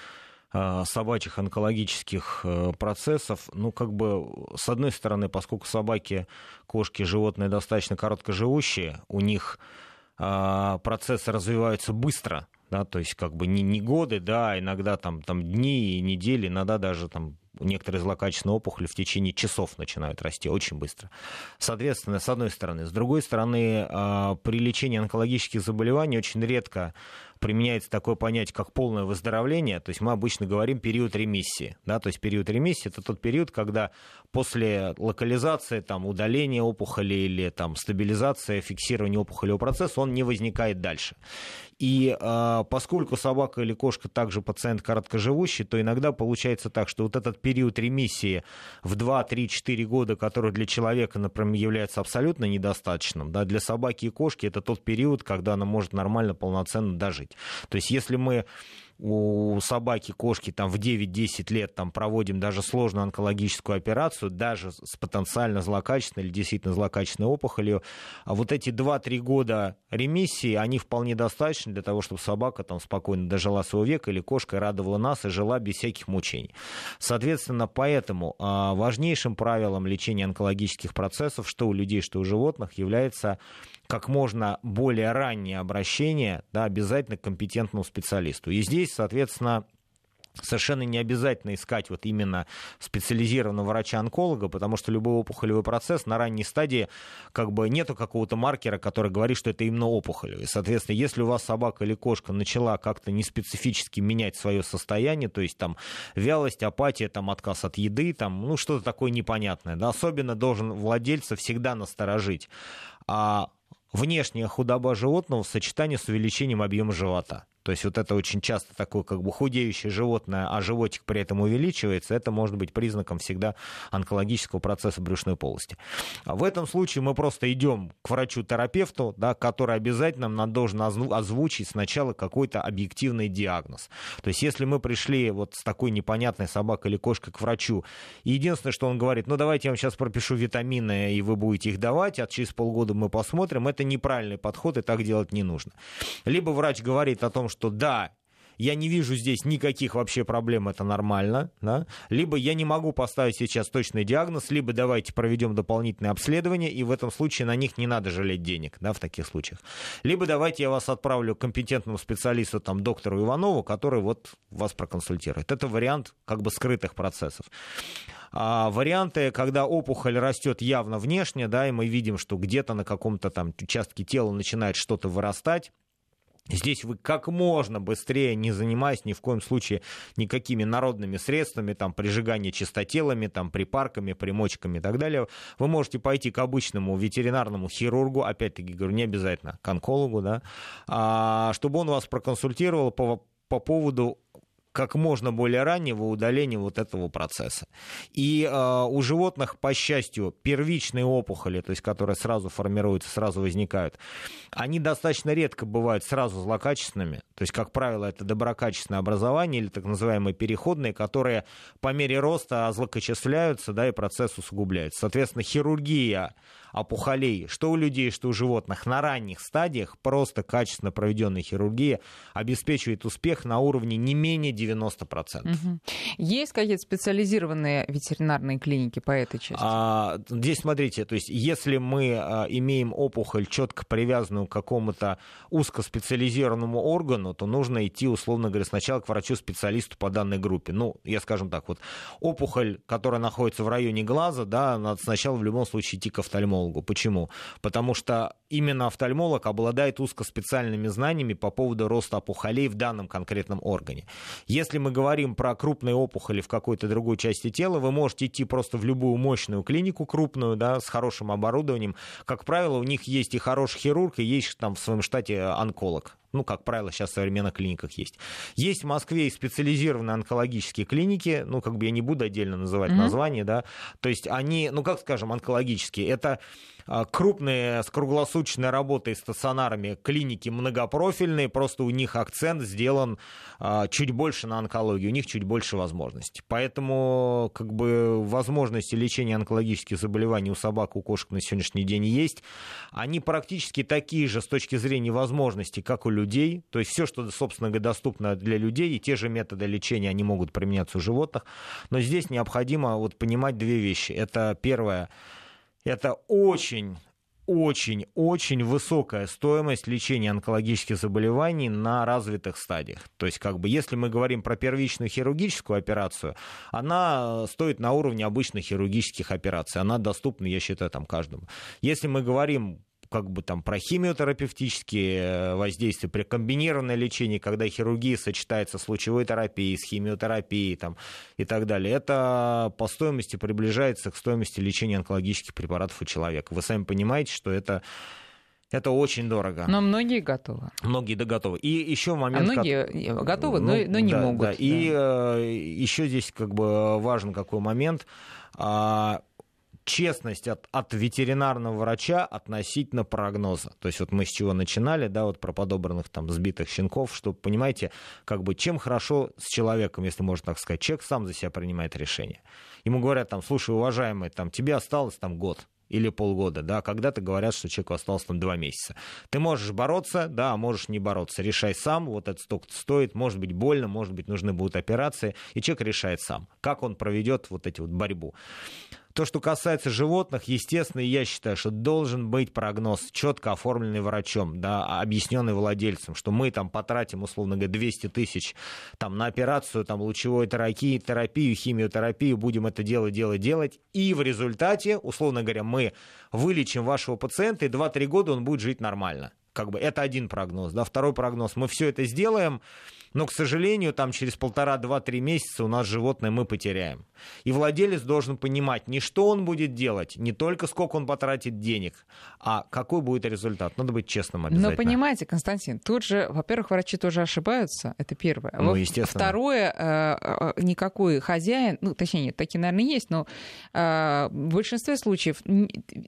Speaker 2: собачьих онкологических э, процессов, ну, как бы, с одной стороны, поскольку собаки, кошки, животные достаточно короткоживущие, у них э, процессы развиваются быстро, да, то есть как бы не, не годы, да, а иногда там, там дни и недели, иногда даже там некоторые злокачественные опухоли в течение часов начинают расти очень быстро. Соответственно, с одной стороны. С другой стороны, а, при лечении онкологических заболеваний очень редко применяется такое понятие, как полное выздоровление. То есть мы обычно говорим период ремиссии. Да? То есть период ремиссии – это тот период, когда после локализации, там, удаления опухоли или там, стабилизации, фиксирования опухолевого процесса, он не возникает дальше. И э, поскольку собака или кошка также пациент короткоживущий, то иногда получается так, что вот этот период ремиссии в 2, 3, 4 года, который для человека, например, является абсолютно недостаточным, да, для собаки и кошки это тот период, когда она может нормально, полноценно дожить. То есть если мы у собаки, кошки там в 9-10 лет там проводим даже сложную онкологическую операцию, даже с потенциально злокачественной или действительно злокачественной опухолью, а вот эти 2-3 года ремиссии, они вполне достаточны для того, чтобы собака там спокойно дожила своего века или кошка радовала нас и жила без всяких мучений. Соответственно, поэтому а, важнейшим правилом лечения онкологических процессов, что у людей, что у животных, является как можно более раннее обращение да, обязательно к компетентному специалисту. И здесь, соответственно, Совершенно не обязательно искать вот именно специализированного врача-онколога, потому что любой опухолевый процесс на ранней стадии как бы нету какого-то маркера, который говорит, что это именно опухоль. И, соответственно, если у вас собака или кошка начала как-то неспецифически менять свое состояние, то есть там вялость, апатия, там отказ от еды, там, ну что-то такое непонятное, да, особенно должен владельца всегда насторожить. А внешняя худоба животного в сочетании с увеличением объема живота. То есть вот это очень часто такое как бы худеющее животное, а животик при этом увеличивается, это может быть признаком всегда онкологического процесса брюшной полости. А в этом случае мы просто идем к врачу-терапевту, да, который обязательно нам должен озвучить сначала какой-то объективный диагноз. То есть если мы пришли вот с такой непонятной собакой или кошкой к врачу, и единственное, что он говорит, ну давайте я вам сейчас пропишу витамины, и вы будете их давать, а через полгода мы посмотрим, это неправильный подход, и так делать не нужно. Либо врач говорит о том, что да, я не вижу здесь никаких вообще проблем, это нормально, да? либо я не могу поставить сейчас точный диагноз, либо давайте проведем дополнительное обследование, и в этом случае на них не надо жалеть денег, да, в таких случаях. Либо давайте я вас отправлю к компетентному специалисту, там, доктору Иванову, который вот вас проконсультирует. Это вариант как бы скрытых процессов. А варианты, когда опухоль растет явно внешне, да, и мы видим, что где-то на каком-то там участке тела начинает что-то вырастать, Здесь вы как можно быстрее, не занимаясь ни в коем случае никакими народными средствами, там, прижигание чистотелами, там, припарками, примочками и так далее, вы можете пойти к обычному ветеринарному хирургу, опять-таки говорю, не обязательно к онкологу, да, а, чтобы он вас проконсультировал по, по поводу как можно более раннего удаления вот этого процесса. И э, у животных, по счастью, первичные опухоли, то есть которые сразу формируются, сразу возникают, они достаточно редко бывают сразу злокачественными. То есть, как правило, это доброкачественное образование или так называемые переходные, которые по мере роста злокочисляются, да, и процесс усугубляется. Соответственно, хирургия опухолей, что у людей, что у животных на ранних стадиях, просто качественно проведенная хирургия обеспечивает успех на уровне не менее 90%. Угу.
Speaker 1: Есть какие-то специализированные ветеринарные клиники по этой части?
Speaker 2: А, здесь смотрите, то есть если мы а, имеем опухоль четко привязанную к какому-то узкоспециализированному органу, то нужно идти, условно говоря, сначала к врачу-специалисту по данной группе. Ну, я скажем так, вот опухоль, которая находится в районе глаза, да, надо сначала в любом случае идти к офтальмологу офтальмологу. Почему? Потому что именно офтальмолог обладает узкоспециальными знаниями по поводу роста опухолей в данном конкретном органе. Если мы говорим про крупные опухоли в какой-то другой части тела, вы можете идти просто в любую мощную клинику крупную, да, с хорошим оборудованием. Как правило, у них есть и хороший хирург, и есть там в своем штате онколог ну, как правило, сейчас в современных клиниках есть. Есть в Москве и специализированные онкологические клиники, ну, как бы я не буду отдельно называть mm-hmm. название, да, то есть они, ну, как скажем, онкологические, это крупные с круглосуточной работой стационарами клиники многопрофильные, просто у них акцент сделан а, чуть больше на онкологию, у них чуть больше возможностей. Поэтому как бы возможности лечения онкологических заболеваний у собак, у кошек на сегодняшний день есть. Они практически такие же с точки зрения возможностей, как у людей. То есть все, что, собственно говоря, доступно для людей, и те же методы лечения, они могут применяться у животных. Но здесь необходимо вот понимать две вещи. Это первое, это очень очень-очень высокая стоимость лечения онкологических заболеваний на развитых стадиях. То есть, как бы, если мы говорим про первичную хирургическую операцию, она стоит на уровне обычных хирургических операций. Она доступна, я считаю, там каждому. Если мы говорим как бы там про химиотерапевтические э, воздействия, при комбинированное лечение, когда хирургия сочетается с лучевой терапией, с химиотерапией там, и так далее, это по стоимости приближается к стоимости лечения онкологических препаратов у человека. Вы сами понимаете, что это это очень дорого.
Speaker 1: Но многие готовы.
Speaker 2: Многие да готовы. И еще момент...
Speaker 1: А многие как... готовы, ну, но, но не
Speaker 2: да,
Speaker 1: могут.
Speaker 2: Да. Да. И э, еще здесь как бы важен какой момент. А, честность от, от ветеринарного врача относительно прогноза. То есть вот мы с чего начинали, да, вот про подобранных там сбитых щенков, что, понимаете, как бы чем хорошо с человеком, если можно так сказать, человек сам за себя принимает решение. Ему говорят там, слушай, уважаемый, там, тебе осталось там год, или полгода, да, когда-то говорят, что человеку осталось там два месяца. Ты можешь бороться, да, а можешь не бороться. Решай сам, вот это столько стоит, может быть больно, может быть нужны будут операции, и человек решает сам, как он проведет вот эти вот борьбу. То, что касается животных, естественно, я считаю, что должен быть прогноз, четко оформленный врачом, да, объясненный владельцем, что мы там потратим, условно говоря, 200 тысяч там, на операцию там, лучевой терапии, терапию, химиотерапию, будем это делать, делать, делать, и в результате, условно говоря, мы вылечим вашего пациента, и 2-3 года он будет жить нормально. Как бы это один прогноз. Да? Второй прогноз. Мы все это сделаем, но, к сожалению, там через полтора, два, три месяца у нас животное мы потеряем. И владелец должен понимать не что он будет делать, не только сколько он потратит денег, а какой будет результат. Надо быть честным обязательно.
Speaker 1: Но понимаете, Константин, тут же, во-первых, врачи тоже ошибаются, это первое. Ну, естественно. Второе, э, э, никакой хозяин, ну, точнее, нет, такие, наверное, есть, но э, в большинстве случаев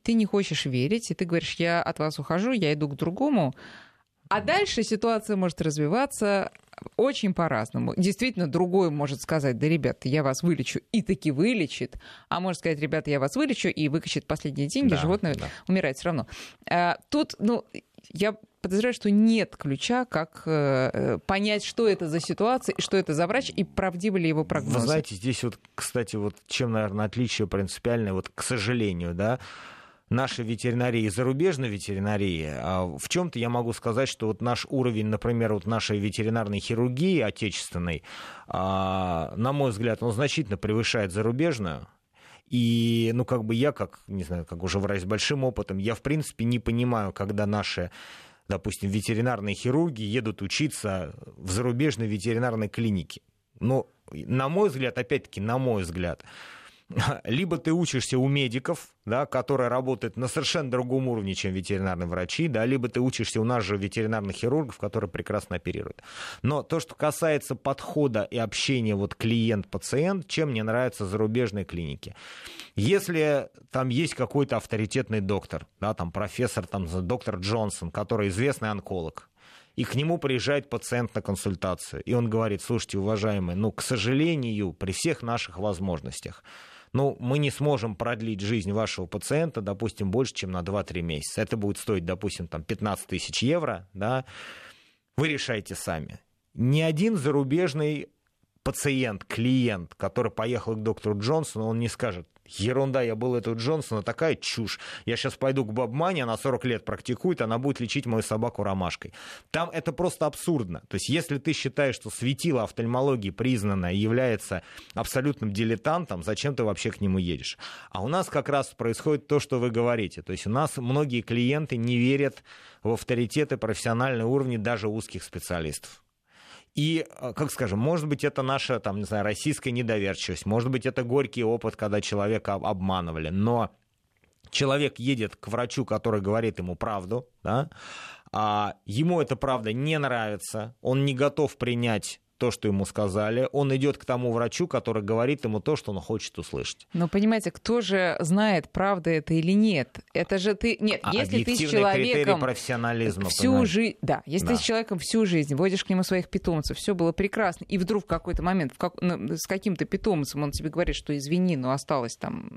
Speaker 1: ты не хочешь верить, и ты говоришь, я от вас ухожу, я иду к другому, а дальше ситуация может развиваться очень по-разному. Действительно, другой может сказать, да, ребята, я вас вылечу, и таки вылечит. А может сказать, ребята, я вас вылечу, и выкачает последние деньги, да, животное да. умирает все равно. А, тут, ну, я подозреваю, что нет ключа, как э, понять, что это за ситуация, что это за врач, и правдивы ли его прогнозы.
Speaker 2: Вы знаете, здесь вот, кстати, вот чем, наверное, отличие принципиальное, вот, к сожалению, да, нашей ветеринарии и зарубежной ветеринарии, а в чем-то я могу сказать, что вот наш уровень, например, вот нашей ветеринарной хирургии отечественной, а, на мой взгляд, он значительно превышает зарубежную. И, ну, как бы я, как, не знаю, как уже врач с большим опытом, я, в принципе, не понимаю, когда наши допустим, ветеринарные хирурги едут учиться в зарубежной ветеринарной клинике. Но, на мой взгляд, опять-таки, на мой взгляд, либо ты учишься у медиков, да, которые работают на совершенно другом уровне, чем ветеринарные врачи, да, либо ты учишься у нас же ветеринарных хирургов, которые прекрасно оперируют. Но то, что касается подхода и общения вот клиент-пациент, чем мне нравятся зарубежные клиники. Если там есть какой-то авторитетный доктор, да, там профессор, там доктор Джонсон, который известный онколог, и к нему приезжает пациент на консультацию, и он говорит, слушайте, уважаемые, ну, к сожалению, при всех наших возможностях, ну, мы не сможем продлить жизнь вашего пациента, допустим, больше, чем на 2-3 месяца. Это будет стоить, допустим, там 15 тысяч евро, да, вы решайте сами. Ни один зарубежный пациент, клиент, который поехал к доктору Джонсону, он не скажет, ерунда, я был это у Джонсона, такая чушь. Я сейчас пойду к Бабмане, она 40 лет практикует, она будет лечить мою собаку ромашкой. Там это просто абсурдно. То есть если ты считаешь, что светило офтальмологии признанное является абсолютным дилетантом, зачем ты вообще к нему едешь? А у нас как раз происходит то, что вы говорите. То есть у нас многие клиенты не верят в авторитеты профессиональные уровни даже узких специалистов. И, э, как скажем, может быть, это наша, там, не знаю, российская недоверчивость, может быть, это горький опыт, когда человека обманывали, но человек едет к врачу, который говорит ему правду, да, а ему эта правда не нравится, он не готов принять то, что ему сказали, он идет к тому врачу, который говорит ему то, что он хочет услышать.
Speaker 1: Но понимаете, кто же знает, правда это или нет? Это же ты... Нет, а если ты с человеком...
Speaker 2: профессионализма,
Speaker 1: всю жизнь... Да, если да. ты с человеком всю жизнь водишь к нему своих питомцев, все было прекрасно, и вдруг в какой-то момент в как... с каким-то питомцем он тебе говорит, что извини, но осталось там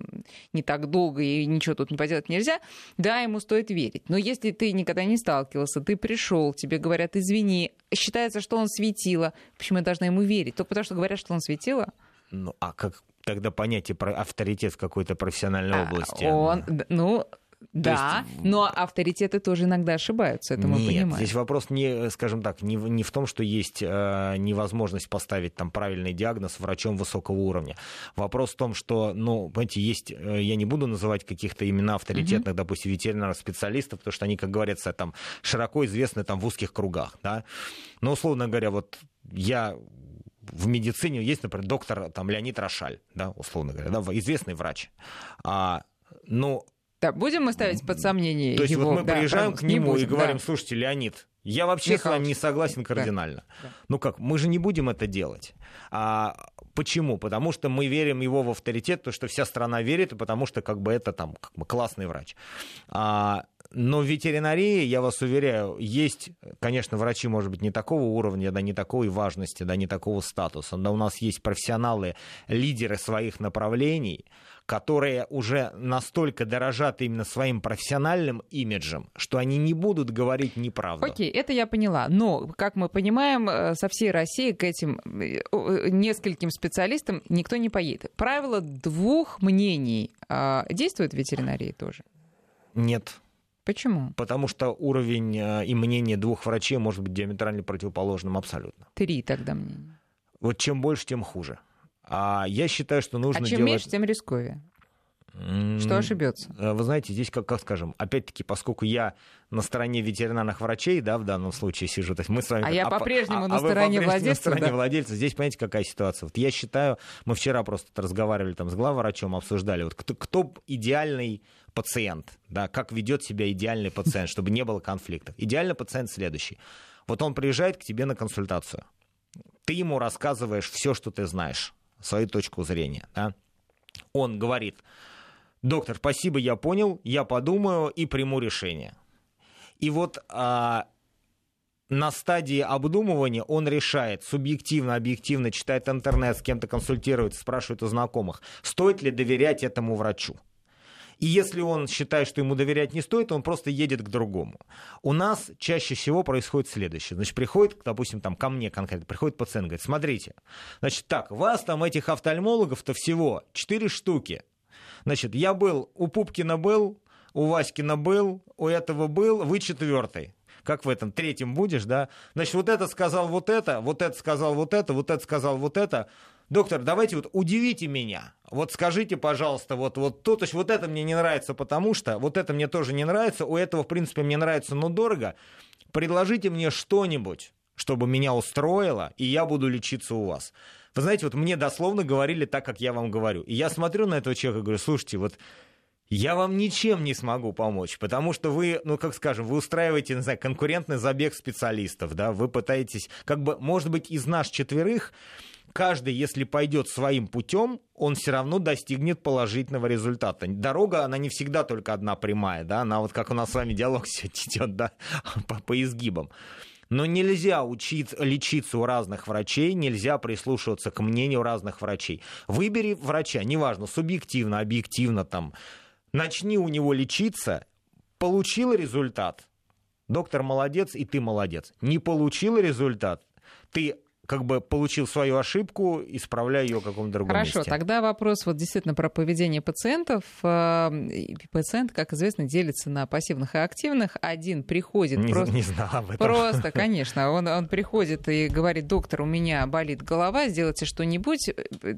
Speaker 1: не так долго, и ничего тут не поделать нельзя, да, ему стоит верить. Но если ты никогда не сталкивался, ты пришел, тебе говорят, извини, считается, что он светило, Почему я должна ему верить? Только потому, что говорят, что он светило?
Speaker 2: Ну, а как тогда понятие про авторитет в какой-то профессиональной а, области?
Speaker 1: Он, ну, да, есть... но авторитеты тоже иногда ошибаются, это мы
Speaker 2: Нет,
Speaker 1: понимаем.
Speaker 2: здесь вопрос не, скажем так, не, не в том, что есть э, невозможность поставить там правильный диагноз врачом высокого уровня. Вопрос в том, что, ну, понимаете, есть, э, я не буду называть каких-то имена авторитетных, mm-hmm. допустим, ветеринарных специалистов, потому что они, как говорится, там широко известны там в узких кругах, да. Но, условно говоря, вот я в медицине есть, например, доктор там, Леонид Рошаль, да, условно говоря, да, известный врач. А, но
Speaker 1: да, будем мы ставить под сомнение
Speaker 2: То есть
Speaker 1: его,
Speaker 2: вот мы
Speaker 1: да,
Speaker 2: приезжаем к нему будем, и говорим, да. слушайте, Леонид, я вообще Михалыч. с вами не согласен кардинально. Да, да. Ну как, мы же не будем это делать. А, почему? Потому что мы верим его в авторитет, потому что вся страна верит, и потому что как бы это там как бы классный врач. А, но в ветеринарии, я вас уверяю, есть, конечно, врачи, может быть, не такого уровня, да, не такой важности, да, не такого статуса, но у нас есть профессионалы, лидеры своих направлений, которые уже настолько дорожат именно своим профессиональным имиджем, что они не будут говорить неправду.
Speaker 1: Окей, это я поняла. Но, как мы понимаем, э, со всей России к этим э, э, нескольким специалистам никто не поедет. Правило двух мнений а, действует в ветеринарии тоже?
Speaker 2: Нет.
Speaker 1: Почему?
Speaker 2: Потому что уровень э, и мнение двух врачей может быть диаметрально противоположным абсолютно.
Speaker 1: Три тогда мнения.
Speaker 2: Вот чем больше, тем хуже. А я считаю, что нужно
Speaker 1: А чем
Speaker 2: делать...
Speaker 1: меньше, тем рисковее. Что ошибется?
Speaker 2: Э, вы знаете, здесь, как, как скажем, опять-таки, поскольку я на стороне ветеринарных врачей, да, в данном случае сижу, то есть мы с вами...
Speaker 1: А я по-прежнему а, на а стороне владельца.
Speaker 2: на стороне да? владельца. Здесь, понимаете, какая ситуация? Вот я считаю, мы вчера просто разговаривали там с главврачом, обсуждали, вот кто, кто идеальный пациент, да, как ведет себя идеальный пациент, чтобы не было конфликтов. Идеальный пациент следующий. Вот он приезжает к тебе на консультацию. Ты ему рассказываешь все, что ты знаешь, свою точку зрения. Да? Он говорит, доктор, спасибо, я понял, я подумаю и приму решение. И вот а, на стадии обдумывания он решает, субъективно, объективно, читает интернет, с кем-то консультируется, спрашивает у знакомых, стоит ли доверять этому врачу. И если он считает, что ему доверять не стоит, он просто едет к другому. У нас чаще всего происходит следующее. Значит, приходит, допустим, там, ко мне конкретно, приходит пациент, говорит, смотрите, значит, так, вас там этих офтальмологов-то всего 4 штуки. Значит, я был, у Пупкина был, у Васькина был, у этого был, вы четвертый как в этом третьем будешь, да? Значит, вот это сказал вот это, вот это сказал вот это, вот это сказал вот это. Доктор, давайте вот удивите меня. Вот скажите, пожалуйста, вот, вот то, то есть вот это мне не нравится, потому что, вот это мне тоже не нравится, у этого, в принципе, мне нравится, но дорого. Предложите мне что-нибудь, чтобы меня устроило, и я буду лечиться у вас. Вы знаете, вот мне дословно говорили так, как я вам говорю. И я смотрю на этого человека и говорю, слушайте, вот я вам ничем не смогу помочь, потому что вы, ну, как скажем, вы устраиваете, не знаю, конкурентный забег специалистов, да, вы пытаетесь, как бы, может быть, из нас четверых, каждый, если пойдет своим путем, он все равно достигнет положительного результата. Дорога, она не всегда только одна прямая, да, она вот как у нас с вами диалог *laughs* сегодня идет, да, по, по изгибам. Но нельзя учить, лечиться у разных врачей, нельзя прислушиваться к мнению разных врачей. Выбери врача, неважно, субъективно, объективно, там, начни у него лечиться, получил результат, доктор молодец, и ты молодец. Не получил результат, ты как бы получил свою ошибку, исправляя ее в каком-то другом
Speaker 1: Хорошо,
Speaker 2: месте.
Speaker 1: тогда вопрос вот действительно про поведение пациентов. Э, пациент, как известно, делится на пассивных и активных. Один приходит
Speaker 2: не,
Speaker 1: просто...
Speaker 2: Не знал об этом.
Speaker 1: Просто, *laughs* конечно. Он, он приходит и говорит, доктор, у меня болит голова, сделайте что-нибудь.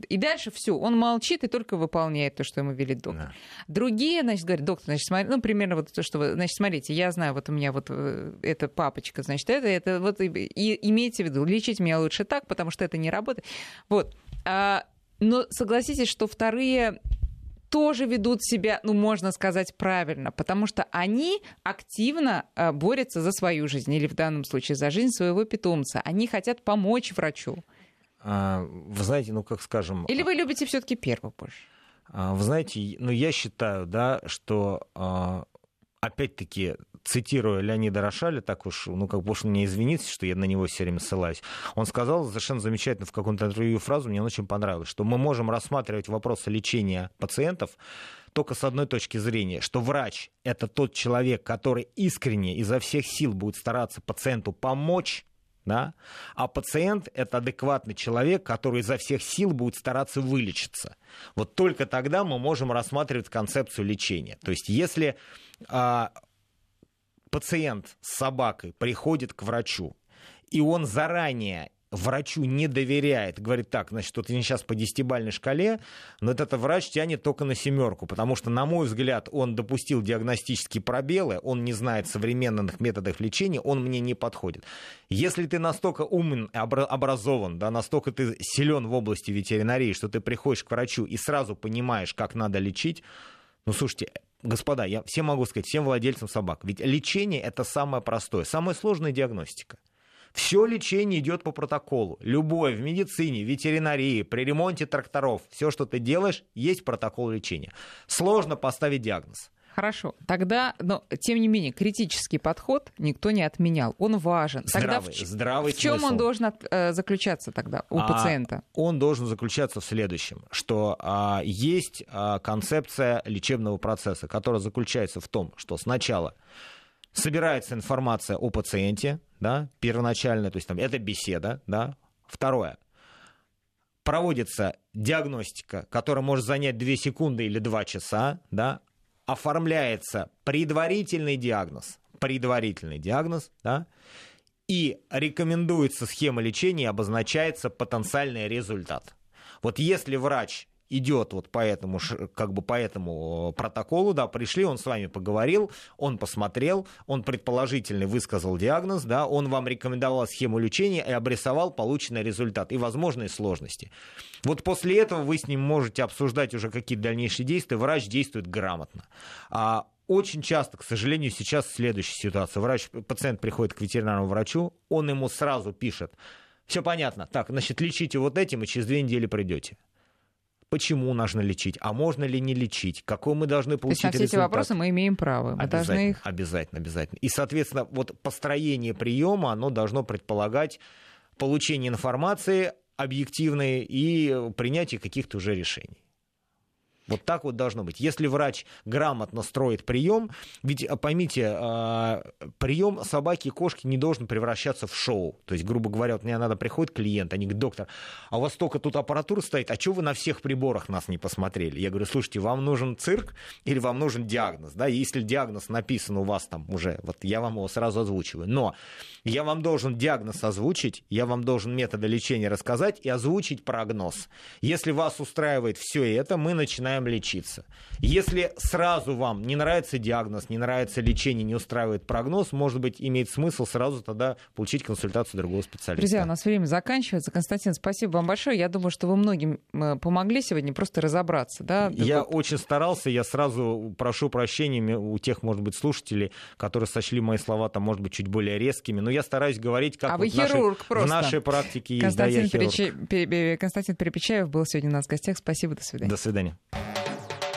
Speaker 1: И дальше все, он молчит и только выполняет то, что ему велит доктор. Да. Другие, значит, говорят, доктор, значит, смотри, ну, примерно вот то, что вы, значит, смотрите, я знаю, вот у меня вот э, эта папочка, значит, это, это вот, и, и имейте в виду, лечить меня лучше лучше так, потому что это не работает. Вот. А, но согласитесь, что вторые тоже ведут себя, ну, можно сказать, правильно, потому что они активно а, борются за свою жизнь, или в данном случае за жизнь своего питомца. Они хотят помочь врачу.
Speaker 2: А, вы знаете, ну, как скажем...
Speaker 1: Или вы любите все таки первого больше?
Speaker 2: А, вы знаете, ну, я считаю, да, что а, опять-таки, цитируя Леонида Рошаля, так уж, ну, как бы уж мне извиниться, что я на него все время ссылаюсь, он сказал совершенно замечательно в каком-то интервью фразу, мне очень понравилось, что мы можем рассматривать вопросы лечения пациентов только с одной точки зрения, что врач — это тот человек, который искренне изо всех сил будет стараться пациенту помочь, да? а пациент — это адекватный человек, который изо всех сил будет стараться вылечиться. Вот только тогда мы можем рассматривать концепцию лечения. То есть если а, пациент с собакой приходит к врачу, и он заранее врачу не доверяет, говорит так, значит, вот я сейчас по десятибальной шкале, но этот врач тянет только на семерку, потому что, на мой взгляд, он допустил диагностические пробелы, он не знает современных методов лечения, он мне не подходит. Если ты настолько умен, образован, да, настолько ты силен в области ветеринарии, что ты приходишь к врачу и сразу понимаешь, как надо лечить, ну, слушайте, господа, я всем могу сказать, всем владельцам собак, ведь лечение это самое простое, самая сложная диагностика. Все лечение идет по протоколу. Любое в медицине, ветеринарии, при ремонте тракторов, все, что ты делаешь, есть протокол лечения. Сложно поставить диагноз.
Speaker 1: Хорошо. Тогда, но тем не менее, критический подход никто не отменял. Он важен.
Speaker 2: Здравый,
Speaker 1: тогда в,
Speaker 2: здравый
Speaker 1: в чем
Speaker 2: смысл.
Speaker 1: он должен от, э, заключаться тогда у
Speaker 2: а,
Speaker 1: пациента?
Speaker 2: Он должен заключаться в следующем, что а, есть а, концепция лечебного процесса, которая заключается в том, что сначала собирается информация о пациенте, да, первоначальная, то есть там это беседа, да. Второе, проводится диагностика, которая может занять 2 секунды или 2 часа, да, оформляется предварительный диагноз, предварительный диагноз, да, и рекомендуется схема лечения, обозначается потенциальный результат. Вот если врач идет вот по этому, как бы по этому протоколу, да, пришли, он с вами поговорил, он посмотрел, он предположительный высказал диагноз, да, он вам рекомендовал схему лечения и обрисовал полученный результат и возможные сложности. Вот после этого вы с ним можете обсуждать уже какие-то дальнейшие действия, врач действует грамотно. А очень часто, к сожалению, сейчас следующая ситуация. Врач, пациент приходит к ветеринарному врачу, он ему сразу пишет, все понятно, так, значит, лечите вот этим, и через две недели придете почему нужно лечить, а можно ли не лечить, какой мы должны получить
Speaker 1: То есть на все
Speaker 2: результат.
Speaker 1: эти вопросы мы имеем право. Мы
Speaker 2: обязательно,
Speaker 1: должны их...
Speaker 2: обязательно, обязательно. И, соответственно, вот построение приема, оно должно предполагать получение информации объективной и принятие каких-то уже решений. Вот так вот должно быть. Если врач грамотно строит прием, ведь а, поймите, а, прием собаки и кошки не должен превращаться в шоу. То есть, грубо говоря, вот мне надо приходит клиент, они говорят, доктор, а у вас столько тут аппаратуры стоит, а что вы на всех приборах нас не посмотрели? Я говорю, слушайте, вам нужен цирк или вам нужен диагноз? Да, если диагноз написан у вас там уже, вот я вам его сразу озвучиваю. Но я вам должен диагноз озвучить, я вам должен методы лечения рассказать и озвучить прогноз. Если вас устраивает все это, мы начинаем лечиться. Если сразу вам не нравится диагноз, не нравится лечение, не устраивает прогноз, может быть, имеет смысл сразу тогда получить консультацию другого специалиста.
Speaker 1: Друзья, у нас время заканчивается. Константин, спасибо вам большое. Я думаю, что вы многим э, помогли сегодня просто разобраться. Да?
Speaker 2: Я вот... очень старался. Я сразу прошу прощения у тех, может быть, слушателей, которые сочли мои слова там, может быть, чуть более резкими. Но я стараюсь говорить, как
Speaker 1: а
Speaker 2: вот
Speaker 1: вы хирург просто.
Speaker 2: в нашей практике есть.
Speaker 1: Константин,
Speaker 2: да,
Speaker 1: Перечи... Константин Перепечаев был сегодня у нас в гостях. Спасибо, до свидания.
Speaker 2: До свидания.